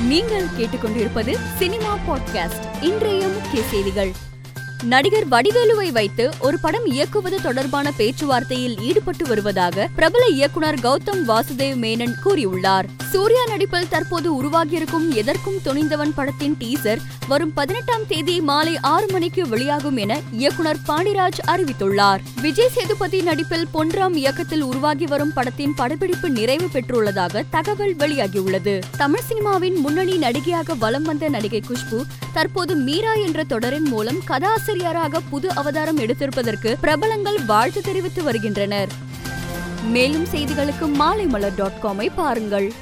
நீங்கள் கேட்டுக்கொண்டிருப்பது cinema podcast. இன்றைய முக்கிய செய்திகள். நடிகர் வடிவேலுவை வைத்து ஒரு படம் இயக்குவது தொடர்பான பேச்சுவார்த்தையில் ஈடுபட்டு வருவதாக பிரபல இயக்குனர் கௌதம் வாசுதேவ் மேனன் கூறியுள்ளார். சூர்யா நடிப்பில் தற்போது உருவாகியிருக்கும் எதற்கும் துணிந்தவன் படத்தின் டீசர் வரும் பதினெட்டாம் தேதி மாலை ஆறு மணிக்கு வெளியாகும் என இயக்குனர் பாண்டிராஜ் அறிவித்துள்ளார். விஜய் சேதுபதி நடிப்பில் பொன்ராம் இயக்கத்தில் உருவாகி வரும் படத்தின் படப்பிடிப்பு நிறைவு பெற்றுள்ளதாக தகவல் வெளியாகியுள்ளது. தமிழ் சினிமாவின் முன்னணி நடிகையாக வலம் வந்த நடிகை குஷ்பு தற்போது மீரா என்ற தொடரின் மூலம் ஆசிரியராக புது அவதாரம் எடுத்திருப்பதற்கு பிரபலங்கள் வாழ்த்து தெரிவித்து வருகின்றனர். மேலும் செய்திகளுக்கு மாலைமலர் டாட் காமை பாருங்கள்.